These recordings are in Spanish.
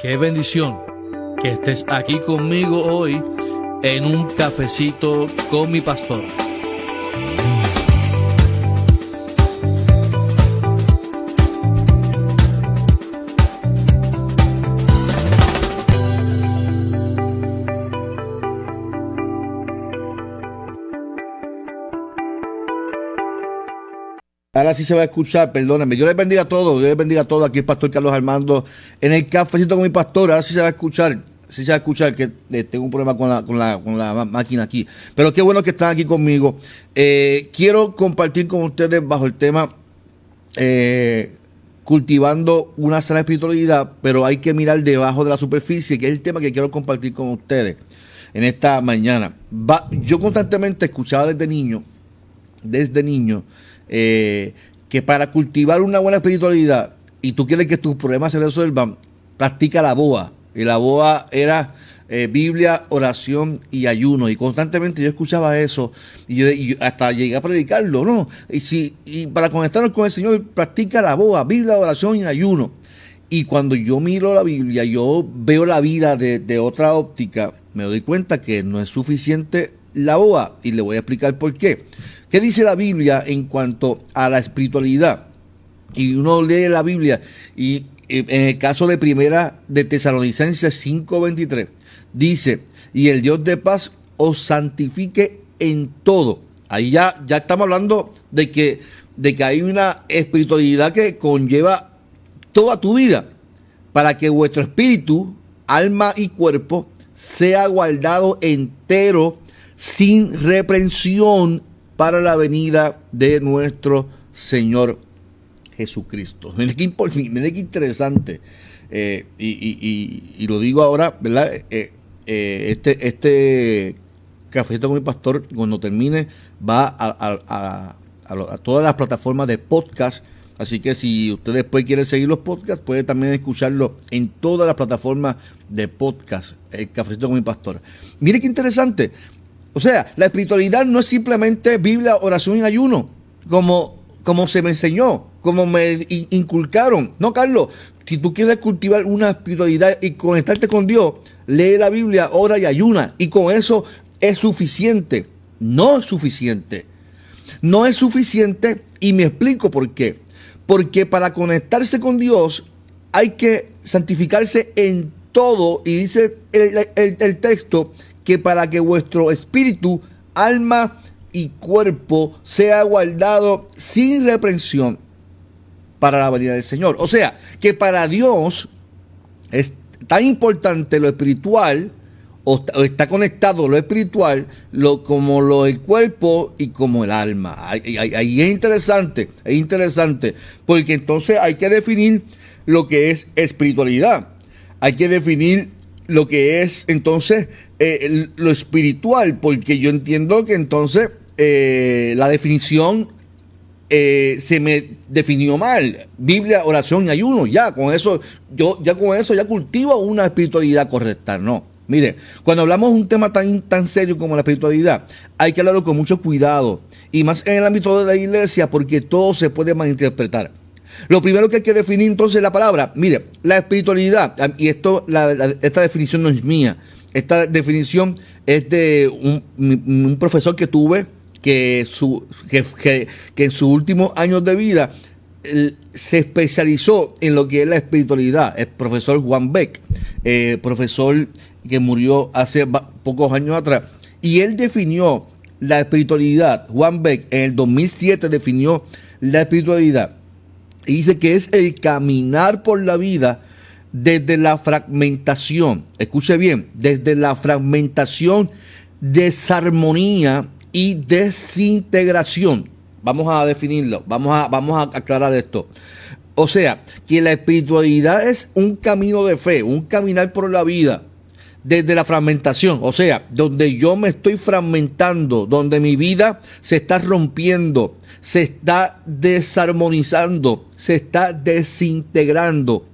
Qué bendición que estés aquí conmigo hoy en un cafecito con mi pastor. Ahora sí se va a escuchar, perdónenme. Yo les bendiga a todos, yo les bendiga a todos. Aquí el pastor Carlos Armando en el cafecito con mi pastor. Ahora sí se va a escuchar, sí se va a escuchar que eh, tengo un problema con la, con, la, con la máquina aquí. Pero qué bueno que están aquí conmigo. Eh, quiero compartir con ustedes bajo el tema eh, cultivando una sana espiritualidad, pero hay que mirar debajo de la superficie, que es el tema que quiero compartir con ustedes en esta mañana. yo constantemente escuchaba desde niño, desde niño, eh, que para cultivar una buena espiritualidad y tú quieres que tus problemas se resuelvan, practica la boa. Y la boa era eh, Biblia, oración y ayuno. Y constantemente yo escuchaba eso y, yo, hasta llegué a predicarlo, ¿no? Y, si, y para conectarnos con el Señor, practica la boa, Biblia, oración y ayuno. Y cuando yo miro la Biblia, yo veo la vida de, de otra óptica, me doy cuenta que no es suficiente la boa. Y le voy a explicar por qué. ¿Qué dice la Biblia en cuanto a la espiritualidad? Y uno lee la Biblia y en el caso de primera de Tesalonicenses 5:23 dice, y el Dios de paz os santifique en todo. Ahí ya, ya estamos hablando de que, de que hay una espiritualidad que conlleva toda tu vida para que vuestro espíritu, alma y cuerpo sea guardado entero sin reprensión para la venida de nuestro Señor Jesucristo. Miren qué, interesante. Eh, y, lo digo ahora, ¿verdad? Eh, eh, este, este cafecito con mi pastor, cuando termine, va a, todas las plataformas de podcast. Así que si usted después quiere seguir los podcasts, puede también escucharlo en todas las plataformas de podcast, el cafecito con mi pastor. Mire qué interesante. O sea, la espiritualidad no es simplemente Biblia, oración y ayuno, como, como se me enseñó, como me inculcaron. No, Carlos, si tú quieres cultivar una espiritualidad y conectarte con Dios, lee la Biblia, ora y ayuna. Y con eso es suficiente. No es suficiente. No es suficiente y me explico por qué. Porque para conectarse con Dios hay que santificarse en todo. Y dice el, el texto que para que vuestro espíritu, alma y cuerpo sea guardado sin reprensión para la venida del Señor. O sea, que para Dios es tan importante lo espiritual, o está conectado lo espiritual, lo, como lo del cuerpo y como el alma. Ahí, es interesante, es interesante, porque entonces hay que definir lo que es espiritualidad. Hay que definir lo que es entonces eh, lo espiritual, porque yo entiendo que entonces eh, la definición eh, se me definió mal. Biblia, oración y ayuno, ya con eso, yo ya con eso ya cultivo una espiritualidad correcta, no. Mire, cuando hablamos de un tema tan, tan serio como la espiritualidad, hay que hablarlo con mucho cuidado. Y más en el ámbito de la iglesia, porque todo se puede malinterpretar. Lo primero que hay que definir entonces la palabra, mire, la espiritualidad, y esto, esta definición no es mía, esta definición es de un, profesor que tuve que, en sus últimos años de vida se especializó en lo que es la espiritualidad. El profesor Juan Beck, eh, profesor que murió hace pocos años atrás, y él definió la espiritualidad. Juan Beck en el 2007 definió la espiritualidad y dice que es el caminar por la vida desde la fragmentación, escuche bien, desde la fragmentación, desarmonía y desintegración. Vamos a definirlo, vamos a, vamos a aclarar esto. O sea, que la espiritualidad es un camino de fe, un caminar por la vida desde la fragmentación, o sea, donde yo me estoy fragmentando, donde mi vida se está rompiendo, se está desarmonizando, se está desintegrando.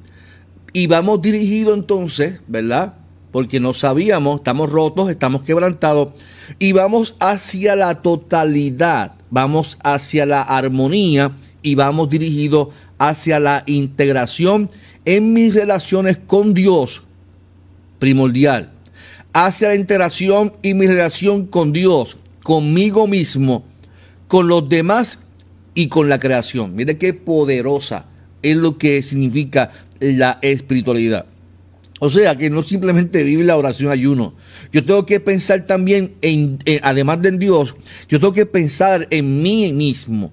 Y vamos dirigidos entonces, ¿verdad? Porque no sabíamos, estamos rotos, estamos quebrantados, y vamos hacia la totalidad, vamos hacia la armonía y vamos dirigidos hacia la integración en mis relaciones con Dios, primordial, hacia la interacción y mi relación con Dios, conmigo mismo, con los demás y con la creación. Mire qué poderosa es lo que significa la espiritualidad. O sea, que no simplemente vive la oración ayuno. Yo tengo que pensar también en, además de en Dios, yo tengo que pensar en mí mismo.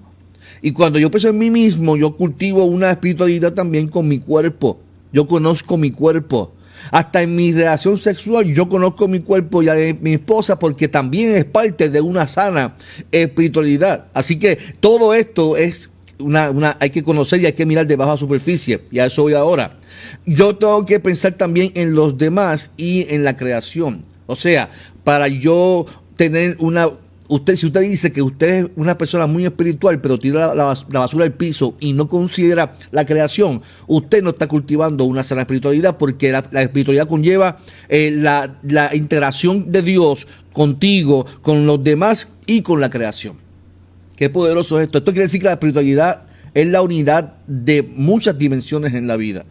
Y cuando yo pienso en mí mismo, yo cultivo una espiritualidad también con mi cuerpo. Yo conozco mi cuerpo. Hasta en mi relación sexual yo conozco mi cuerpo y a mi esposa porque también es parte de una sana espiritualidad. Así que todo esto es una, una, hay que conocer y hay que mirar de baja superficie. Y a eso voy ahora. Yo tengo que pensar también en los demás y en la creación. O sea, para yo tener una usted, si usted dice que usted es una persona muy espiritual, pero tira la, basura al piso y no considera la creación, usted no está cultivando una sana espiritualidad porque la, espiritualidad conlleva eh, la, la integración de Dios contigo, con los demás y con la creación. Qué poderoso es esto. Esto quiere decir que la espiritualidad es la unidad de muchas dimensiones en la vida.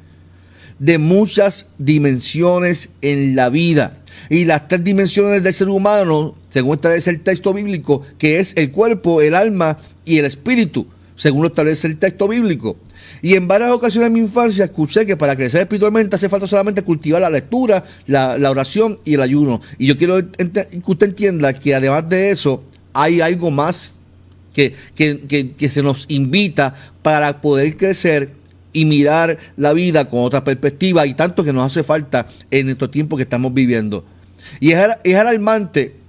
De muchas dimensiones en la vida. Y las tres dimensiones del ser humano, según establece el texto bíblico, que es el cuerpo, el alma y el espíritu, según lo establece el texto bíblico. Y en varias ocasiones en mi infancia escuché que para crecer espiritualmente hace falta solamente cultivar la lectura, la, oración y el ayuno. Y yo quiero que usted entienda que además de eso hay algo más que, que, que se nos invita para poder crecer y mirar la vida con otra perspectiva y tanto que nos hace falta en estos tiempos que estamos viviendo. Y es, es alarmante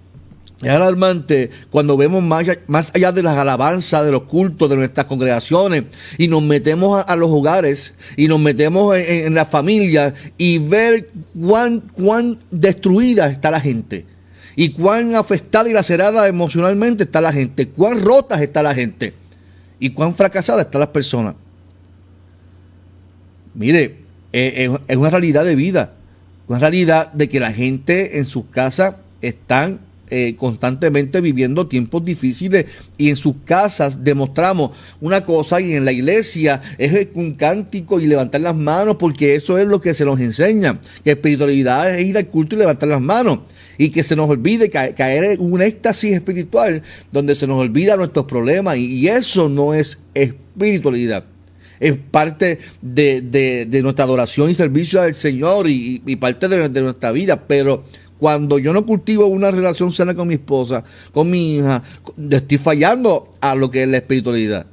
es alarmante cuando vemos más, más, allá de las alabanzas, de los cultos, de nuestras congregaciones, y nos metemos a, los hogares, y nos metemos en, en la familia, y ver cuán, cuán destruida está la gente, y cuán afectada y lacerada emocionalmente está la gente, cuán rotas está la gente, y cuán fracasada están las personas. Mire, eh, es una realidad de vida, una realidad de que la gente en sus casas están eh, constantemente viviendo tiempos difíciles y en sus casas demostramos una cosa y en la iglesia es un cántico y levantar las manos porque eso es lo que se nos enseña, que espiritualidad es ir al culto y levantar las manos y que se nos olvide caer en un éxtasis espiritual donde se nos olvida nuestros problemas y eso no es espiritualidad es parte de, nuestra adoración y servicio al Señor y, parte de, nuestra vida, pero cuando yo no cultivo una relación sana con mi esposa, con mi hija, estoy fallando a lo que es la espiritualidad.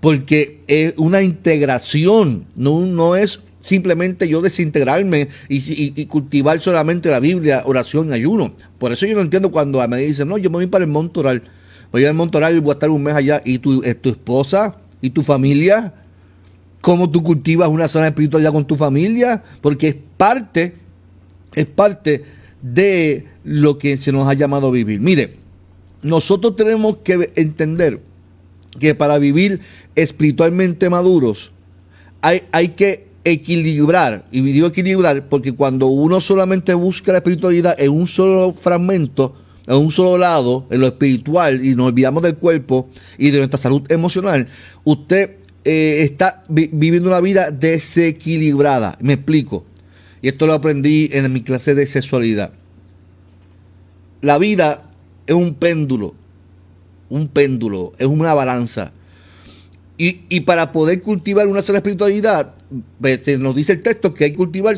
Porque es una integración, no, no es simplemente yo desintegrarme y, cultivar solamente la Biblia, oración, ayuno. Por eso yo no entiendo cuando me dicen, no, yo me voy para el Monte Oral. Voy al Monte Oral y voy a estar un mes allá. ¿Y tu, tu esposa y tu familia? cómo tú cultivas una zona espiritualidad con tu familia, porque es parte, es parte de lo que se nos ha llamado vivir. Mire, nosotros tenemos que entender que para vivir espiritualmente maduros hay, hay que equilibrar, y digo equilibrar porque cuando uno solamente busca la espiritualidad en un solo fragmento, en un solo lado, en lo espiritual, y nos olvidamos del cuerpo y de nuestra salud emocional, usted eh, está viviendo una vida desequilibrada. Me explico. Y esto lo aprendí en mi clase de sexualidad. La vida es un péndulo. Un péndulo. Es una balanza. Y, para poder cultivar una sola espiritualidad, pues, nos dice el texto que hay que cultivar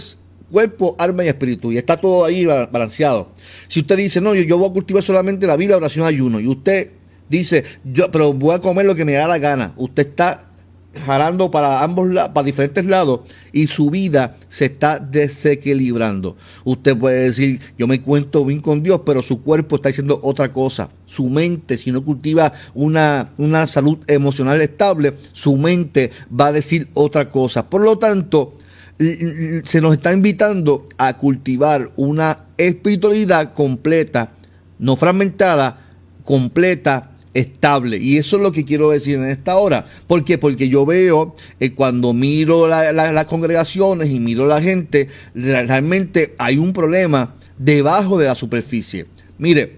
cuerpo, alma y espíritu. Y está todo ahí balanceado. Si usted dice, no, yo, yo voy a cultivar solamente la vida, oración, ayuno. Y usted dice, yo, pero voy a comer lo que me da la gana. Usted está jalando para ambos para diferentes lados y su vida se está desequilibrando. Usted puede decir, yo me cuento bien con Dios, pero su cuerpo está diciendo otra cosa. Su mente, si no cultiva una, una salud emocional estable, su mente va a decir otra cosa. Por lo tanto, se nos está invitando a cultivar una espiritualidad completa, no fragmentada, completa estable. Y eso es lo que quiero decir en esta hora. ¿Por qué? Porque yo veo eh, cuando miro las congregaciones y miro la gente, realmente hay un problema debajo de la superficie. Mire,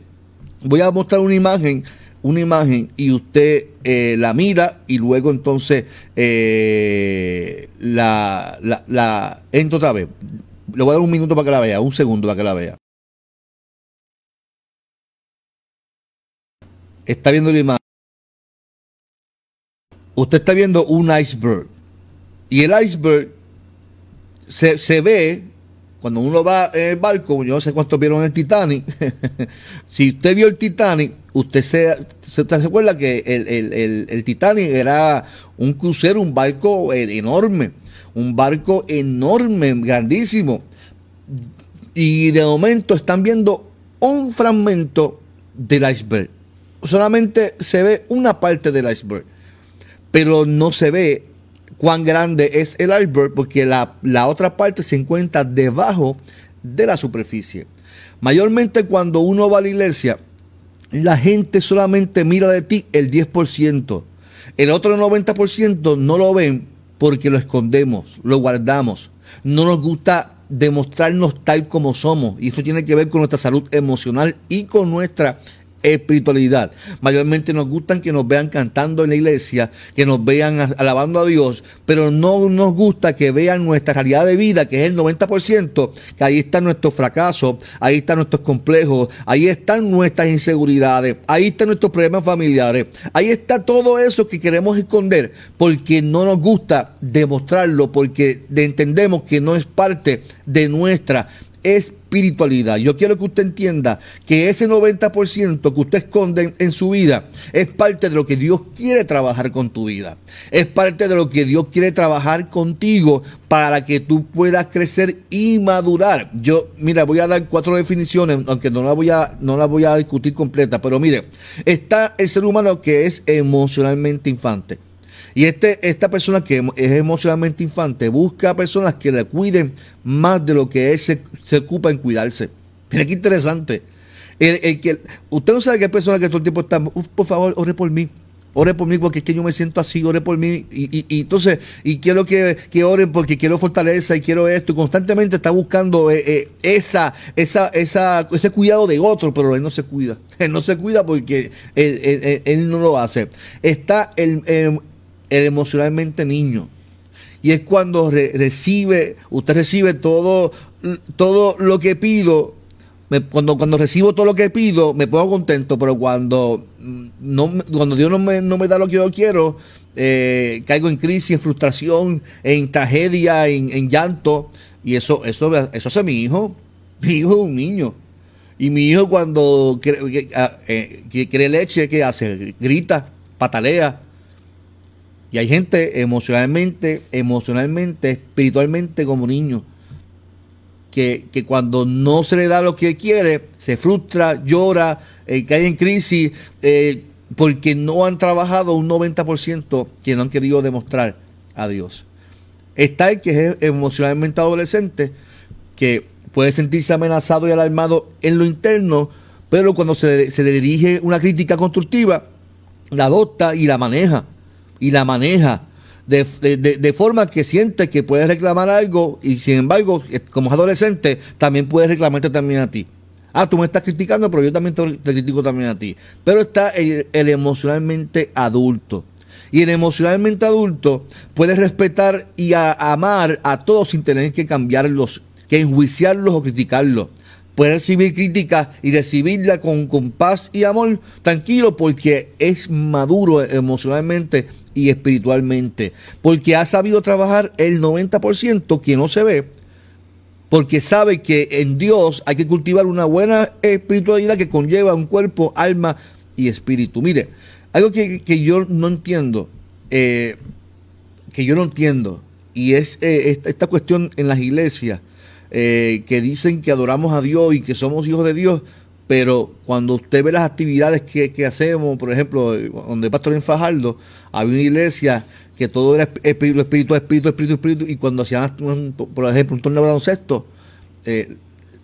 voy a mostrar una imagen una imagen y usted eh, la mira y luego entonces eh, la, la, la otra vez. Le voy a dar un minuto para que la vea, un segundo para que la vea. Está viendo la imagen. Usted está viendo un iceberg. Y el iceberg se, se ve cuando uno va en el barco, yo no sé cuántos vieron el Titanic. si usted vio el Titanic, usted se, se, acuerda que el, el, Titanic era un crucero, un barco eh, enorme. Un barco enorme, grandísimo. Y de momento están viendo un fragmento del iceberg. Solamente se ve una parte del iceberg. Pero no se ve cuán grande es el iceberg porque la, otra parte se encuentra debajo de la superficie. Mayormente cuando uno va a la iglesia, la gente solamente mira de ti el 10%. El otro 90% no lo ven porque lo escondemos, lo guardamos. No nos gusta demostrarnos tal como somos. Y esto tiene que ver con nuestra salud emocional y con nuestra espiritualidad. Mayormente nos gustan que nos vean cantando en la iglesia, que nos vean alabando a Dios, pero no nos gusta que vean nuestra realidad de vida, que es el 90%, que ahí están nuestros fracasos, ahí están nuestros complejos, ahí están nuestras inseguridades, ahí están nuestros problemas familiares, ahí está todo eso que queremos esconder, porque no nos gusta demostrarlo, porque entendemos que no es parte de nuestra espiritualidad. Yo quiero que usted entienda que ese 90% que usted esconde en, su vida es parte de lo que Dios quiere trabajar con tu vida. Es parte de lo que Dios quiere trabajar contigo para que tú puedas crecer y madurar. Yo, mira, voy a dar cuatro definiciones, aunque no la voy a, no voy a discutir completa, pero mire, está el ser humano que es emocionalmente infante. Y este, esta persona que es emocionalmente infante busca a personas que le cuiden más de lo que él se, ocupa en cuidarse. Mira qué interesante. El, que, usted no sabe que hay personas que todo el tiempo están, por favor, ore por mí. Ore por mí porque es que yo me siento así, ore por mí. Y, y, entonces, y quiero que, que, oren porque quiero fortaleza y quiero esto. Y constantemente está buscando eh, eh, esa, esa, esa, ese cuidado de otro, pero él no se cuida. Él no se cuida porque él, no lo hace. Está el, el emocionalmente niño. Y es cuando recibe, usted recibe todo, todo lo que pido. cuando, cuando recibo todo lo que pido, me pongo contento, pero cuando, mm, no, cuando Dios no me, no me da lo que yo quiero, eh, caigo en crisis, en frustración, en tragedia, en, llanto. Y eso, eso, eso hace mi hijo. Mi hijo es un niño. Y mi hijo cuando ah, eh, quiere leche, ¿qué hace? Grita, patalea y hay gente emocionalmente, emocionalmente, espiritualmente como niño, que, cuando no se le da lo que quiere, se frustra, llora, eh, cae en crisis, eh, porque no han trabajado un 90% que no han querido demostrar a Dios. Está el que es emocionalmente adolescente, que puede sentirse amenazado y alarmado en lo interno, pero cuando se, se dirige una crítica constructiva, la adopta y la maneja y la maneja de, forma que siente que puede reclamar algo y sin embargo, como es adolescente, también puede reclamarte también a ti. Ah, tú me estás criticando, pero yo también te, critico también a ti. Pero está el, emocionalmente adulto. Y el emocionalmente adulto puede respetar y amar a todos sin tener que cambiarlos, que enjuiciarlos o criticarlos puede recibir críticas y recibirla con, paz y amor, tranquilo, porque es maduro emocionalmente y espiritualmente, porque ha sabido trabajar el 90% que no se ve, porque sabe que en Dios hay que cultivar una buena espiritualidad que conlleva un cuerpo, alma y espíritu. Mire, algo que, yo no entiendo, eh, que yo no entiendo, y es eh, esta cuestión en las iglesias, eh, que dicen que adoramos a Dios y que somos hijos de Dios, pero cuando usted ve las actividades que, hacemos, por ejemplo, donde pastor en Fajardo, había una iglesia que todo era espíritu, espíritu, espíritu, espíritu, espíritu, y cuando hacían, por ejemplo, un torneo de baloncesto, eh,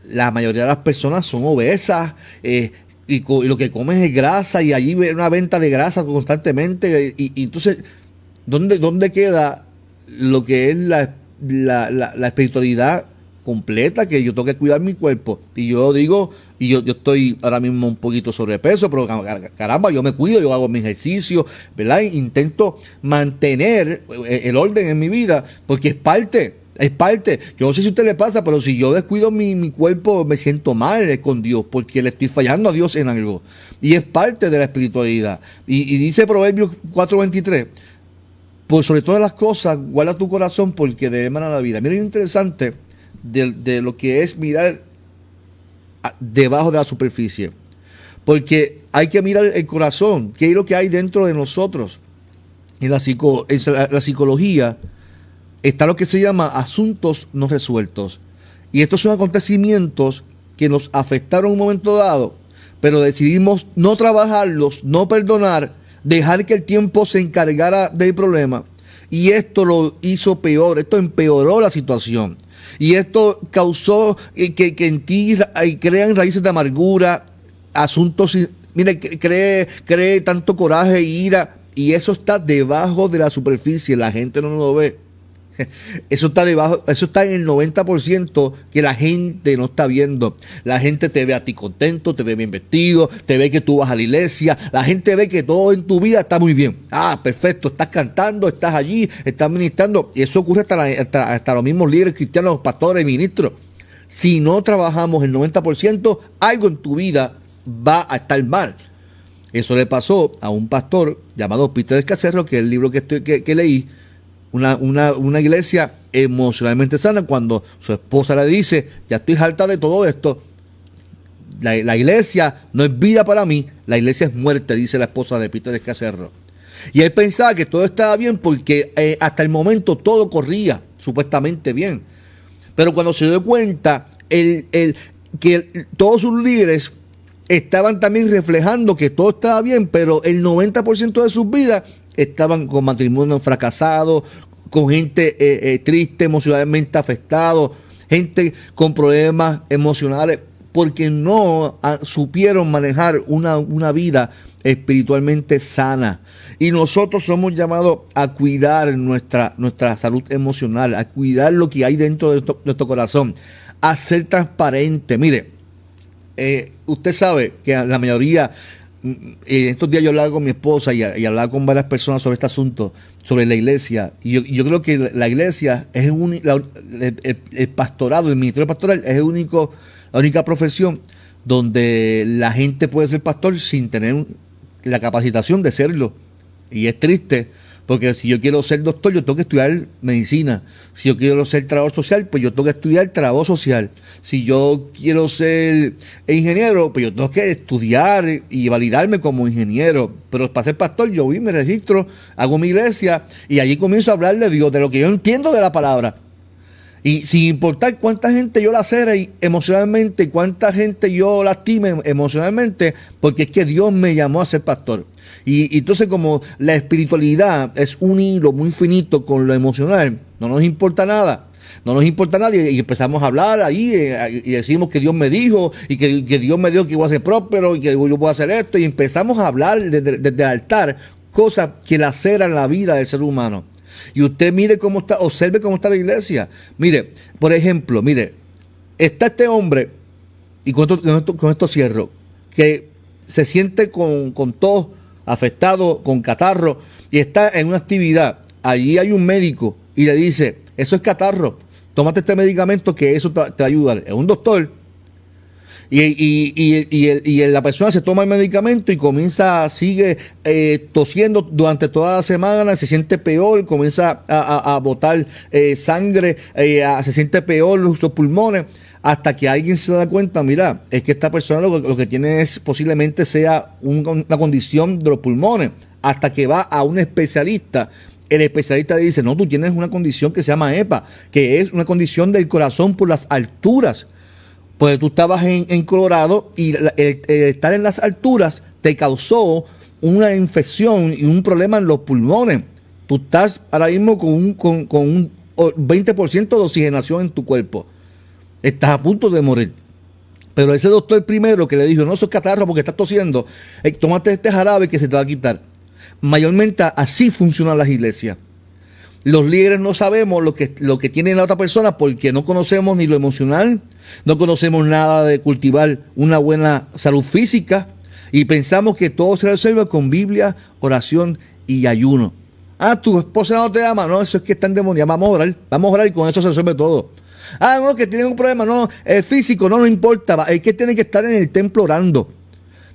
la mayoría de las personas son obesas, eh, y, lo que comen es grasa, y allí ve una venta de grasa constantemente, y, entonces, ¿dónde, ¿dónde queda lo que es la, la espiritualidad completa, que yo tengo que cuidar mi cuerpo. Y yo digo, y yo, yo estoy ahora mismo un poquito sobrepeso, pero caramba, yo me cuido, yo hago mi ejercicio, ¿verdad? Intento mantener eh, el orden en mi vida, porque es parte es parte. Yo no sé si a usted le pasa, pero si yo descuido mi, cuerpo, me siento mal con Dios, porque le estoy fallando a Dios en algo. Y es parte de la espiritualidad. Y, dice Proverbios 4:23, pues sobre todas las cosas, guarda tu corazón porque de emana la vida. Mira, es interesante de, lo que es mirar debajo de la superficie. Porque hay que mirar el corazón, qué es lo que hay dentro de nosotros. En la, en la psicología está lo que se llama asuntos no resueltos. Y estos son acontecimientos que nos afectaron un momento dado, pero decidimos no trabajarlos, no perdonar, dejar que el tiempo se encargara del problema. Y esto lo hizo peor, esto empeoró la situación. Y esto causó que, que en ti crean raíces de amargura, asuntos, mire, cree, cree tanto coraje e ira, y eso está debajo de la superficie, la gente no lo ve. Eso está debajo, eso está en el 90% que la gente no está viendo. La gente te ve a ti contento, te ve bien vestido, te ve que tú vas a la iglesia, la gente ve que todo en tu vida está muy bien. Ah, perfecto, estás cantando, estás allí, estás ministrando. Y eso ocurre hasta, hasta, los mismos líderes cristianos, pastores, ministros. Si no trabajamos el 90%, algo en tu vida va a estar mal. Eso le pasó a un pastor llamado Peter Escacerro, que es el libro que, estoy, que leí, una, iglesia emocionalmente sana cuando su esposa le dice, ya estoy harta de todo esto, la, iglesia no es vida para mí, la iglesia es muerte, dice la esposa de Peter Escacerro. Y él pensaba que todo estaba bien porque eh, hasta el momento todo corría supuestamente bien. Pero cuando se dio cuenta el, que todos sus líderes estaban también reflejando que todo estaba bien, pero el 90% de sus vidas estaban con matrimonio fracasado, con gente eh, eh, triste, emocionalmente afectado, gente con problemas emocionales, porque no supieron manejar una, una vida espiritualmente sana. Y nosotros somos llamados a cuidar nuestra, nuestra salud emocional, a cuidar lo que hay dentro de nuestro, corazón, a ser transparente. Mire, eh, usted sabe que la mayoría en estos días yo hablaba con mi esposa y, hablaba con varias personas sobre este asunto, sobre la iglesia. Y yo, creo que la iglesia es el, pastorado, el ministerio pastoral es único, la única profesión donde la gente puede ser pastor sin tener la capacitación de serlo. Y es triste porque si yo quiero ser doctor, yo tengo que estudiar medicina. Si yo quiero ser trabajador social, pues yo tengo que estudiar trabajo social. Si yo quiero ser ingeniero, pues yo tengo que estudiar y validarme como ingeniero. Pero para ser pastor, yo voy, me registro, hago mi iglesia y allí comienzo a hablar de Dios, de lo que yo entiendo de la palabra. Y sin importar cuánta gente yo la cere emocionalmente, cuánta gente yo lastime emocionalmente, porque es que Dios me llamó a ser pastor. Y, entonces como la espiritualidad es un hilo muy finito con lo emocional, no nos importa nada. No nos importa nada y, empezamos a hablar ahí eh, y decimos que Dios me dijo y que, Dios me dijo que iba a ser próspero y que yo puedo hacer esto y empezamos a hablar desde, desde el altar cosas que laceran la vida del ser humano. Y usted mire cómo está, observe cómo está la iglesia. Mire, por ejemplo, mire, está este hombre, y con esto, cierro, que se siente con, con tos, afectado, con catarro, y está en una actividad. Allí hay un médico y le dice, eso es catarro, tómate este medicamento que eso te, te va ayudar. Es un doctor y, y, y, y, la persona se toma el medicamento y comienza, sigue eh, tosiendo durante toda la semana, se siente peor, comienza a, botar eh, sangre, eh, se siente peor en sus pulmones, hasta que alguien se da cuenta, mira, es que esta persona lo, que tiene es posiblemente sea una condición de los pulmones, hasta que va a un especialista el especialista dice, no, tú tienes una condición que se llama EPA, que es una condición del corazón por las alturas. Pues tú estabas en, Colorado y estar en las alturas te causó una infección y un problema en los pulmones. Tú estás ahora mismo con un, con, un 20% de oxigenación en tu cuerpo. Estás a punto de morir. Pero ese doctor primero que le dijo, no, eso es catarro porque estás tosiendo, eh, tómate este jarabe que se te va a quitar. Mayormente así funcionan las iglesias. Los líderes no sabemos lo que, lo que tiene la otra persona porque no conocemos ni lo emocional, no conocemos nada de cultivar una buena salud física y pensamos que todo se resuelve con Biblia, oración y ayuno. Ah, tu esposa no te ama. No, eso es que está endemoniada. Vamos a orar. Vamos a orar y con eso se resuelve todo. Ah, no, que tiene un problema. No, físico, no, no importa. Es que tiene que estar en el templo orando.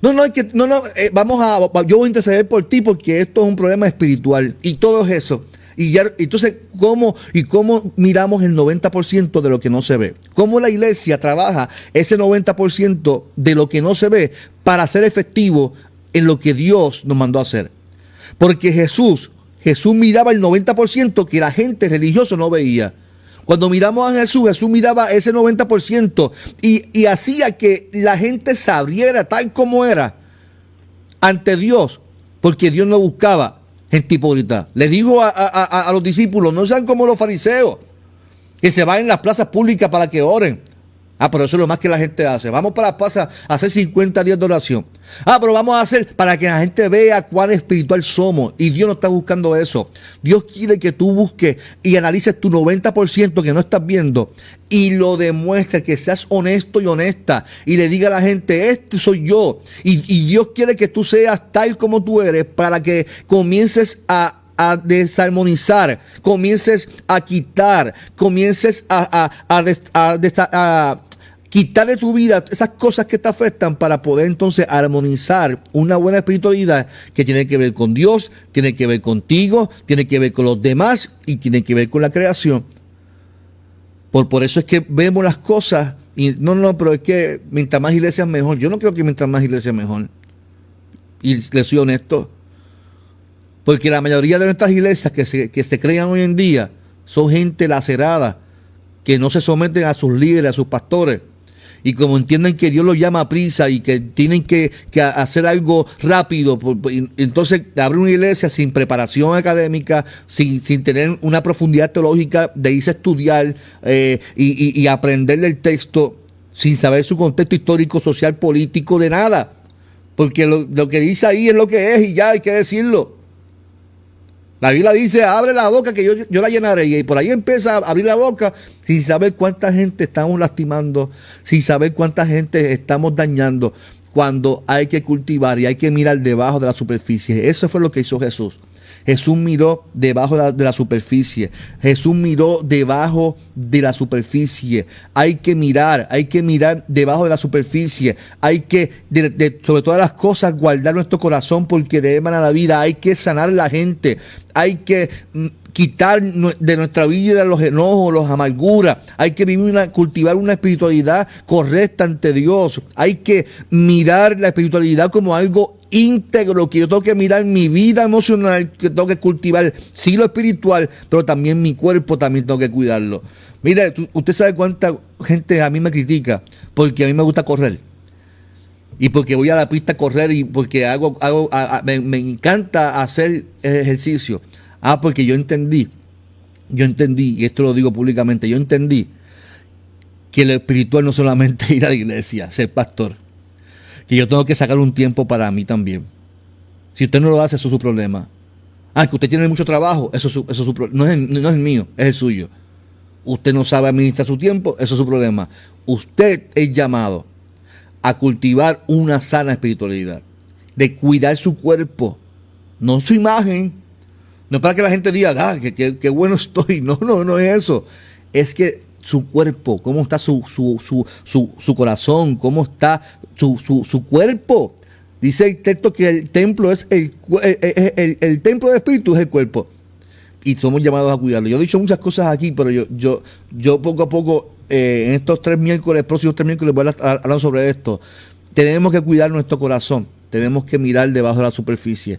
No, no, hay que, no, no, eh, vamos a, yo voy a interceder por ti porque esto es un problema espiritual y todo es eso. Y ya, entonces, ¿cómo, y cómo miramos el 90% de lo que no se ve? ¿Cómo la iglesia trabaja ese 90% de lo que no se ve para ser efectivo en lo que Dios nos mandó a hacer? Porque Jesús, Jesús miraba el 90% que la gente religiosa no veía. Cuando miramos a Jesús, Jesús miraba ese 90% y, y hacía que la gente se abriera tal como era ante Dios, porque Dios no buscaba gente hipócrita. Le dijo a, los discípulos, no sean como los fariseos, que se van en las plazas públicas para que oren. Ah, pero eso es lo más que la gente hace. Vamos para la plaza a hacer 50 días de oración. Ah, pero vamos a hacer para que la gente vea cuán espiritual somos. Y Dios no está buscando eso. Dios quiere que tú busques y analices tu 90% que no estás viendo y lo demuestres, que seas honesto y honesta y le diga a la gente, este soy yo. Y, Dios quiere que tú seas tal como tú eres para que comiences a a desarmonizar, comiences a quitar, comiences a, a, quitar de tu vida esas cosas que te afectan para poder entonces armonizar una buena espiritualidad que tiene que ver con Dios, tiene que ver contigo, tiene que ver con los demás y tiene que ver con la creación. Por, por eso es que vemos las cosas y no, no, pero es que mientras más iglesias mejor. Yo no creo que mientras más iglesias mejor. Y le soy honesto. Porque la mayoría de nuestras iglesias que se, que se crean hoy en día son gente lacerada, que no se someten a sus líderes, a sus pastores. Y como entienden que Dios los llama a prisa y que tienen que, hacer algo rápido, entonces abre una iglesia sin preparación académica, sin, sin tener una profundidad teológica de irse a estudiar eh, y, y aprender del texto, sin saber su contexto histórico, social, político, de nada. Porque lo, lo que dice ahí es lo que es y ya hay que decirlo. La Biblia dice, abre la boca que yo, yo, la llenaré. Y por ahí empieza a abrir la boca sin saber cuánta gente estamos lastimando, sin saber cuánta gente estamos dañando, cuando hay que cultivar y hay que mirar debajo de la superficie. Eso fue lo que hizo Jesús. Jesús miró debajo de la, superficie. Jesús miró debajo de la superficie. Hay que mirar, hay que mirar debajo de la superficie. Hay que, sobre todas las cosas, guardar nuestro corazón porque de a la vida. Hay que sanar la gente. Hay que mm, quitar de nuestra vida los enojos, los amarguras. Hay que vivir una, cultivar una espiritualidad correcta ante Dios. Hay que mirar la espiritualidad como algo íntegro, que yo tengo que mirar mi vida emocional, que tengo que cultivar, sí lo espiritual, pero también mi cuerpo también tengo que cuidarlo. Mire, usted sabe cuánta gente a mí me critica porque a mí me gusta correr. Y porque voy a la pista a correr y porque hago, hago me, me encanta hacer ejercicio. Ah, porque yo entendí, yo entendí, y esto lo digo públicamente, yo entendí que lo espiritual no solamente ir a la iglesia, ser pastor que yo tengo que sacar un tiempo para mí también. Si usted no lo hace, eso es su problema. Ah, que usted tiene mucho trabajo, eso es su, eso es no, es, no es el mío, es el suyo. Usted no sabe administrar su tiempo, eso es su problema. Usted es llamado a cultivar una sana espiritualidad, de cuidar su cuerpo, no su imagen. No para que la gente diga, ah, que, bueno estoy. No, no, no es eso. Es que su cuerpo, cómo está su, su, su, su, su corazón, cómo está su, su, cuerpo. Dice el texto que el templo es el, eh, eh, el, el, templo del espíritu es el cuerpo. Y somos llamados a cuidarlo. Yo he dicho muchas cosas aquí, pero yo, yo, yo poco a poco, eh, en estos tres miércoles, próximos tres miércoles, voy a hablar sobre esto. Tenemos que cuidar nuestro corazón. Tenemos que mirar debajo de la superficie.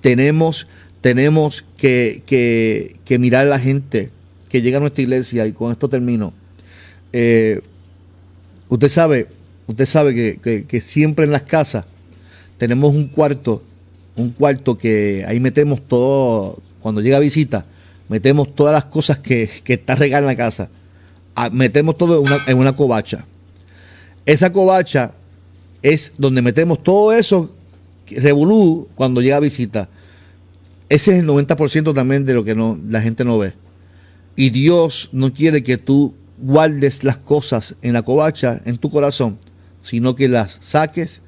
Tenemos, tenemos que, que, que mirar a la gente que llega a nuestra iglesia. Y con esto termino. usted sabe, Usted sabe que, siempre en las casas tenemos un cuarto, un cuarto que ahí metemos todo, cuando llega visita, metemos todas las cosas que, que está regada en la casa. Ah, metemos todo en una, en una covacha. Esa covacha es donde metemos todo eso revolú cuando llega visita. Ese es el 90% también de lo que no, la gente no ve. Y Dios no quiere que tú guardes las cosas en la covacha, en tu corazón, sino que las saques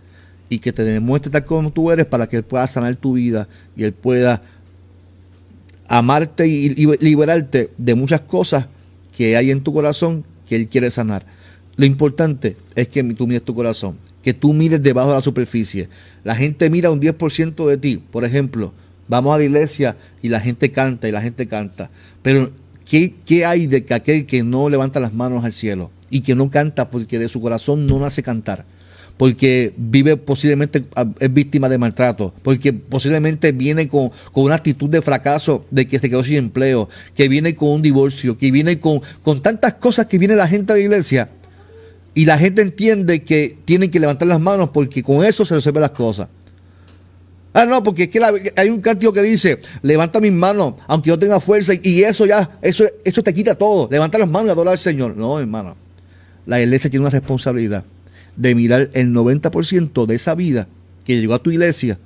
y que te demuestre tal como tú eres para que Él pueda sanar tu vida y Él pueda amarte y liberarte de muchas cosas que hay en tu corazón que Él quiere sanar. Lo importante es que tú mires tu corazón, que tú mires debajo de la superficie. La gente mira un 10% de ti, por ejemplo. Vamos a la iglesia y la gente canta y la gente canta. Pero, ¿qué, hay de aquel que no levanta las manos al cielo y que no canta porque de su corazón no nace cantar? porque vive posiblemente, ah, es víctima de maltrato, porque posiblemente viene con, una actitud de fracaso, de que se quedó sin empleo, que viene con un divorcio, que viene con, con tantas cosas que viene la gente a la iglesia. Y la gente entiende que tienen que levantar las manos porque con eso se resuelven las cosas. Ah, no, porque es que hay un cántico que dice, levanta mis manos, aunque yo tenga fuerza, y eso ya, eso, eso te quita todo. Levanta las manos y adora al Señor. No, hermano. La iglesia tiene una responsabilidad de mirar el 90% de esa vida que llegó a tu iglesia,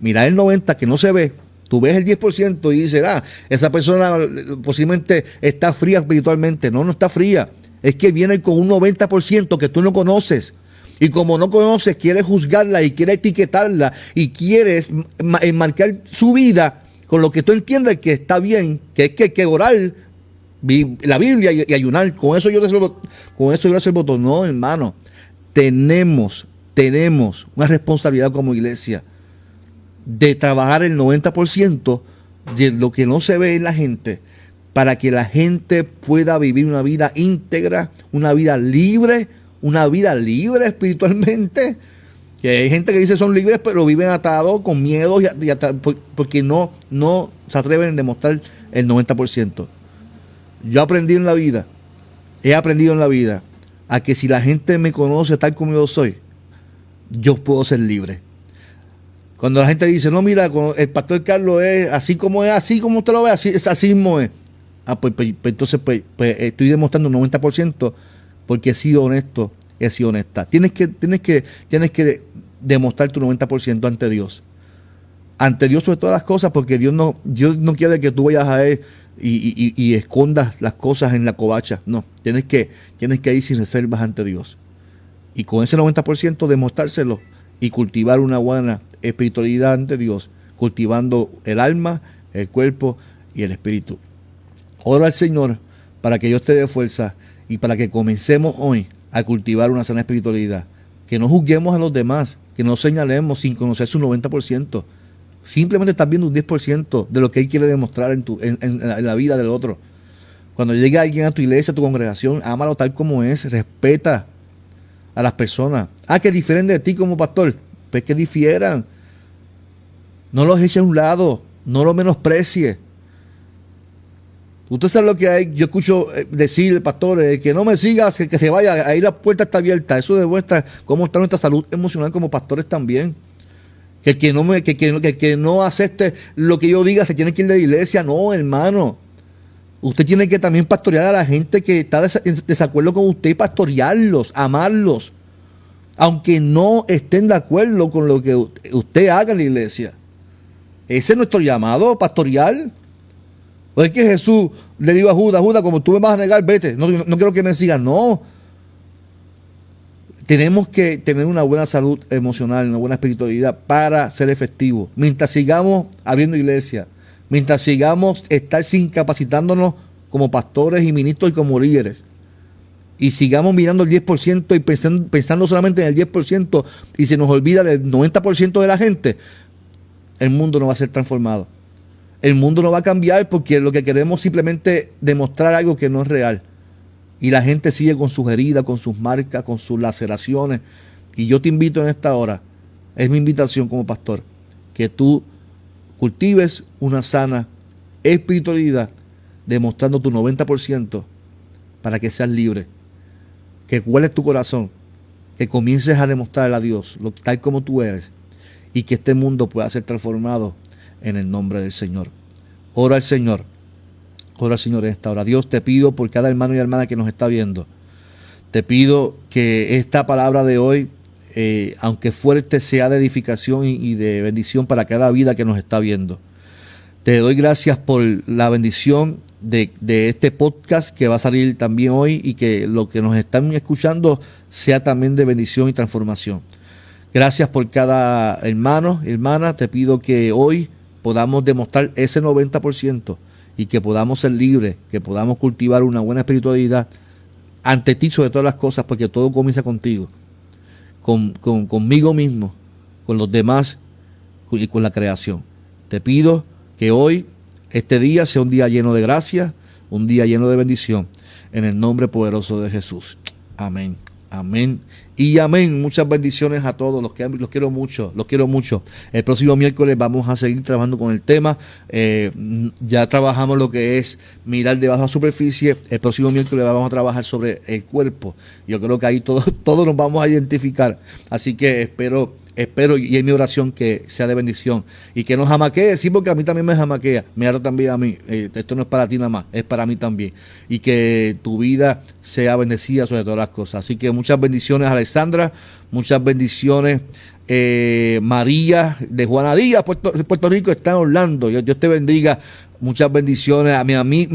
mirar el 90% que no se ve, tú ves el 10% y dices, ah, esa persona posiblemente está fría espiritualmente. No, no está fría. Es que viene con un 90% que tú no conoces. Y como no conoces, quieres juzgarla y quieres etiquetarla y quieres enmarcar su vida con lo que tú entiendes que está bien, que es que hay que orar la Biblia y, ayunar. Con eso yo resuelvo, con eso yo todo. No, hermano tenemos, tenemos una responsabilidad como iglesia de trabajar el 90% de lo que no se ve en la gente para que la gente pueda vivir una vida íntegra, una vida libre, una vida libre espiritualmente. Que hay gente que dice son libres, pero viven atados con miedo y, porque no, no se atreven a demostrar el 90%. Yo aprendí en la vida, he aprendido en la vida a que si la gente me conoce tal como yo soy, yo puedo ser libre. Cuando la gente dice, no, mira, el pastor Carlos es así como es, así como usted lo ve, así, es así mismo es. Ah, pues, pues, pues entonces pues, pues, estoy demostrando un 90% porque he sido honesto, he sido honesta. Tienes que, tienes que, tienes que demostrar tu 90% ante Dios. Ante Dios sobre todas las cosas, porque Dios no, Dios no quiere que tú vayas a Él y, escondas las cosas en la covacha. No, tienes que, tienes que ir sin reservas ante Dios. Y con ese 90% demostrárselo y cultivar una buena espiritualidad ante Dios, cultivando el alma, el cuerpo y el espíritu. Ora al Señor para que Dios te dé fuerza y para que comencemos hoy a cultivar una sana espiritualidad. Que no juzguemos a los demás, que no señalemos sin conocer su 90%. Simplemente estás viendo un 10% de lo que Él quiere demostrar en, tu, en, la vida del otro. Cuando llegue alguien a tu iglesia, a tu congregación, ámalo tal como es, respeta a las personas. Ah, que difieren de ti como pastor. Pues que difieran. No los eches a un lado, no los menosprecie. Usted sabe lo que hay. Yo escucho eh, decir, pastor, que no me sigas, que, que se vaya, ahí la puerta está abierta. Eso demuestra cómo está nuestra salud emocional como pastores también que que no me, que, que, que no acepte lo que yo diga se tiene que ir de la iglesia. No, hermano. Usted tiene que también pastorear a la gente que está en desacuerdo con usted, pastorearlos, amarlos, aunque no estén de acuerdo con lo que usted haga en la iglesia. Ese es nuestro llamado pastorear. ¿O es que Jesús le dijo a Judas, Judas, como tú me vas a negar, vete, no, quiero que me sigas. No, tenemos que tener una buena salud emocional, una buena espiritualidad para ser efectivos. Mientras sigamos abriendo iglesia, mientras sigamos estar sin capacitándonos como pastores y ministros y como líderes, y sigamos mirando el 10% y pensando, pensando solamente en el 10% y se nos olvida del 90% de la gente, el mundo no va a ser transformado. El mundo no va a cambiar porque lo que queremos simplemente demostrar algo que no es real. Y la gente sigue con sus heridas, con sus marcas, con sus laceraciones. Y yo te invito en esta hora, es mi invitación como pastor, que tú cultives una sana espiritualidad, demostrando tu 90% para que seas libre. Que hueles tu corazón, que comiences a demostrar a Dios lo, tal como tú eres y que este mundo pueda ser transformado en el nombre del Señor. Ora al Señor Ora, Señor, en esta hora. Dios, te pido por cada hermano y hermana que nos está viendo. Te pido que esta palabra de hoy, eh, aunque fuerte, sea de edificación y, de bendición para cada vida que nos está viendo. Te doy gracias por la bendición de, de, este podcast que va a salir también hoy y que lo que nos están escuchando sea también de bendición y transformación. Gracias por cada hermano, hermana. Te pido que hoy podamos demostrar ese 90% y que podamos ser libres, que podamos cultivar una buena espiritualidad ante ti sobre todas las cosas, porque todo comienza contigo, con, conmigo mismo, con los demás y con la creación. Te pido que hoy, este día, sea un día lleno de gracia, un día lleno de bendición, en el nombre poderoso de Jesús. Amén. Amén. Y amén. Muchas bendiciones a todos. Los, que, los quiero mucho. Los quiero mucho. El próximo miércoles vamos a seguir trabajando con el tema. Eh, ya trabajamos lo que es mirar debajo de la superficie. El próximo miércoles vamos a trabajar sobre el cuerpo. Yo creo que ahí todos, todos nos vamos a identificar. Así que espero espero y es mi oración que sea de bendición y que nos jamaquee, sí, porque a mí también me jamaquea, me hará también a mí. Eh, esto no es para ti nada más, es para mí también. Y que tu vida sea bendecida sobre todas las cosas. Así que muchas bendiciones, Alexandra, muchas bendiciones. Eh, María de Juana Díaz, Puerto, Puerto Rico, está en Orlando. Dios, te bendiga. Muchas bendiciones a mi amigo,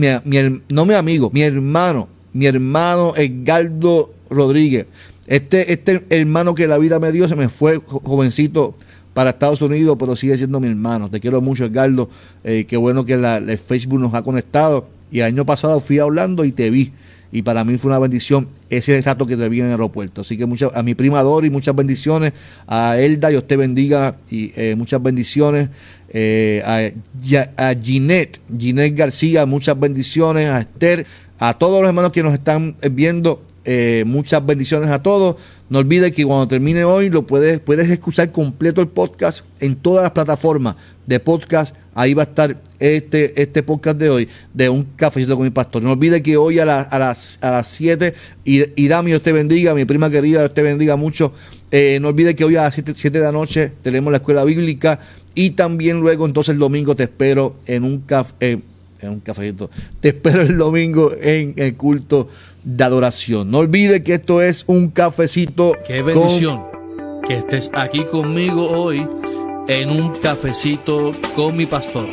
no mi amigo, mi hermano, mi hermano Edgardo Rodríguez. Este, este hermano que la vida me dio se me fue jovencito para Estados Unidos, pero sigue siendo mi hermano. Te quiero mucho, Edgardo. Eh, qué bueno que la, Facebook nos ha conectado. Y el año pasado fui hablando y te vi. Y para mí fue una bendición ese rato que te vi en el aeropuerto. Así que muchas, a mi prima Dori, muchas bendiciones. A Elda, Dios te bendiga. Y eh, muchas bendiciones. Eh, a, a Ginette, Ginette García, muchas bendiciones. A Esther, a todos los hermanos que nos están viendo eh, muchas bendiciones a todos. No olvides que cuando termine hoy lo puedes, puedes escuchar completo el podcast en todas las plataformas de podcast. Ahí va a estar este, este podcast de hoy de un cafecito con mi pastor. No olvides que hoy a, a las, a las 7 y, y Dami, Dios te bendiga, mi prima querida, Dios te bendiga mucho. Eh, no olvides que hoy a las 7, de la noche tenemos la escuela bíblica y también luego entonces el domingo te espero en un café. En un cafecito. Te espero el domingo en el culto de adoración. No olvide que esto es un cafecito. Qué bendición que estés aquí conmigo hoy en un cafecito con mi pastor.